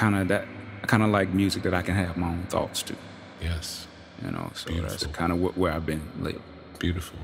kind of that I kind of like music that I can have my own thoughts to. Yes. You know, so Beautiful. that's kind of where I've been lately. Beautiful.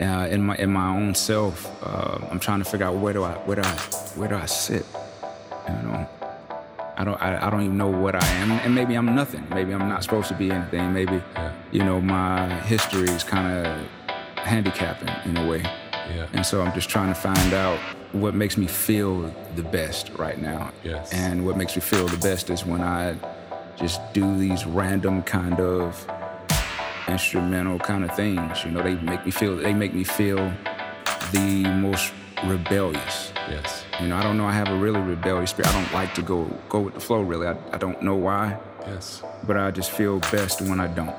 Uh, in my in my own self. Uh, I'm trying to figure out where do I where do I where do I sit? You know, I don't I, I don't even know what I am, and maybe I'm nothing. Maybe I'm not supposed to be anything. Maybe you know my history is kind of handicapping in a way, Yeah. and so I'm just trying to find out what makes me feel the best right now. Yes. And what makes me feel the best is when I just do these random kind of instrumental kind of things. You know, they make me feel they make me feel the most rebellious. Yes. You know, I don't know. I have a really rebellious spirit. I don't like to go go with the flow. Really, I, I don't know why, Yes. but I just feel best when I don't.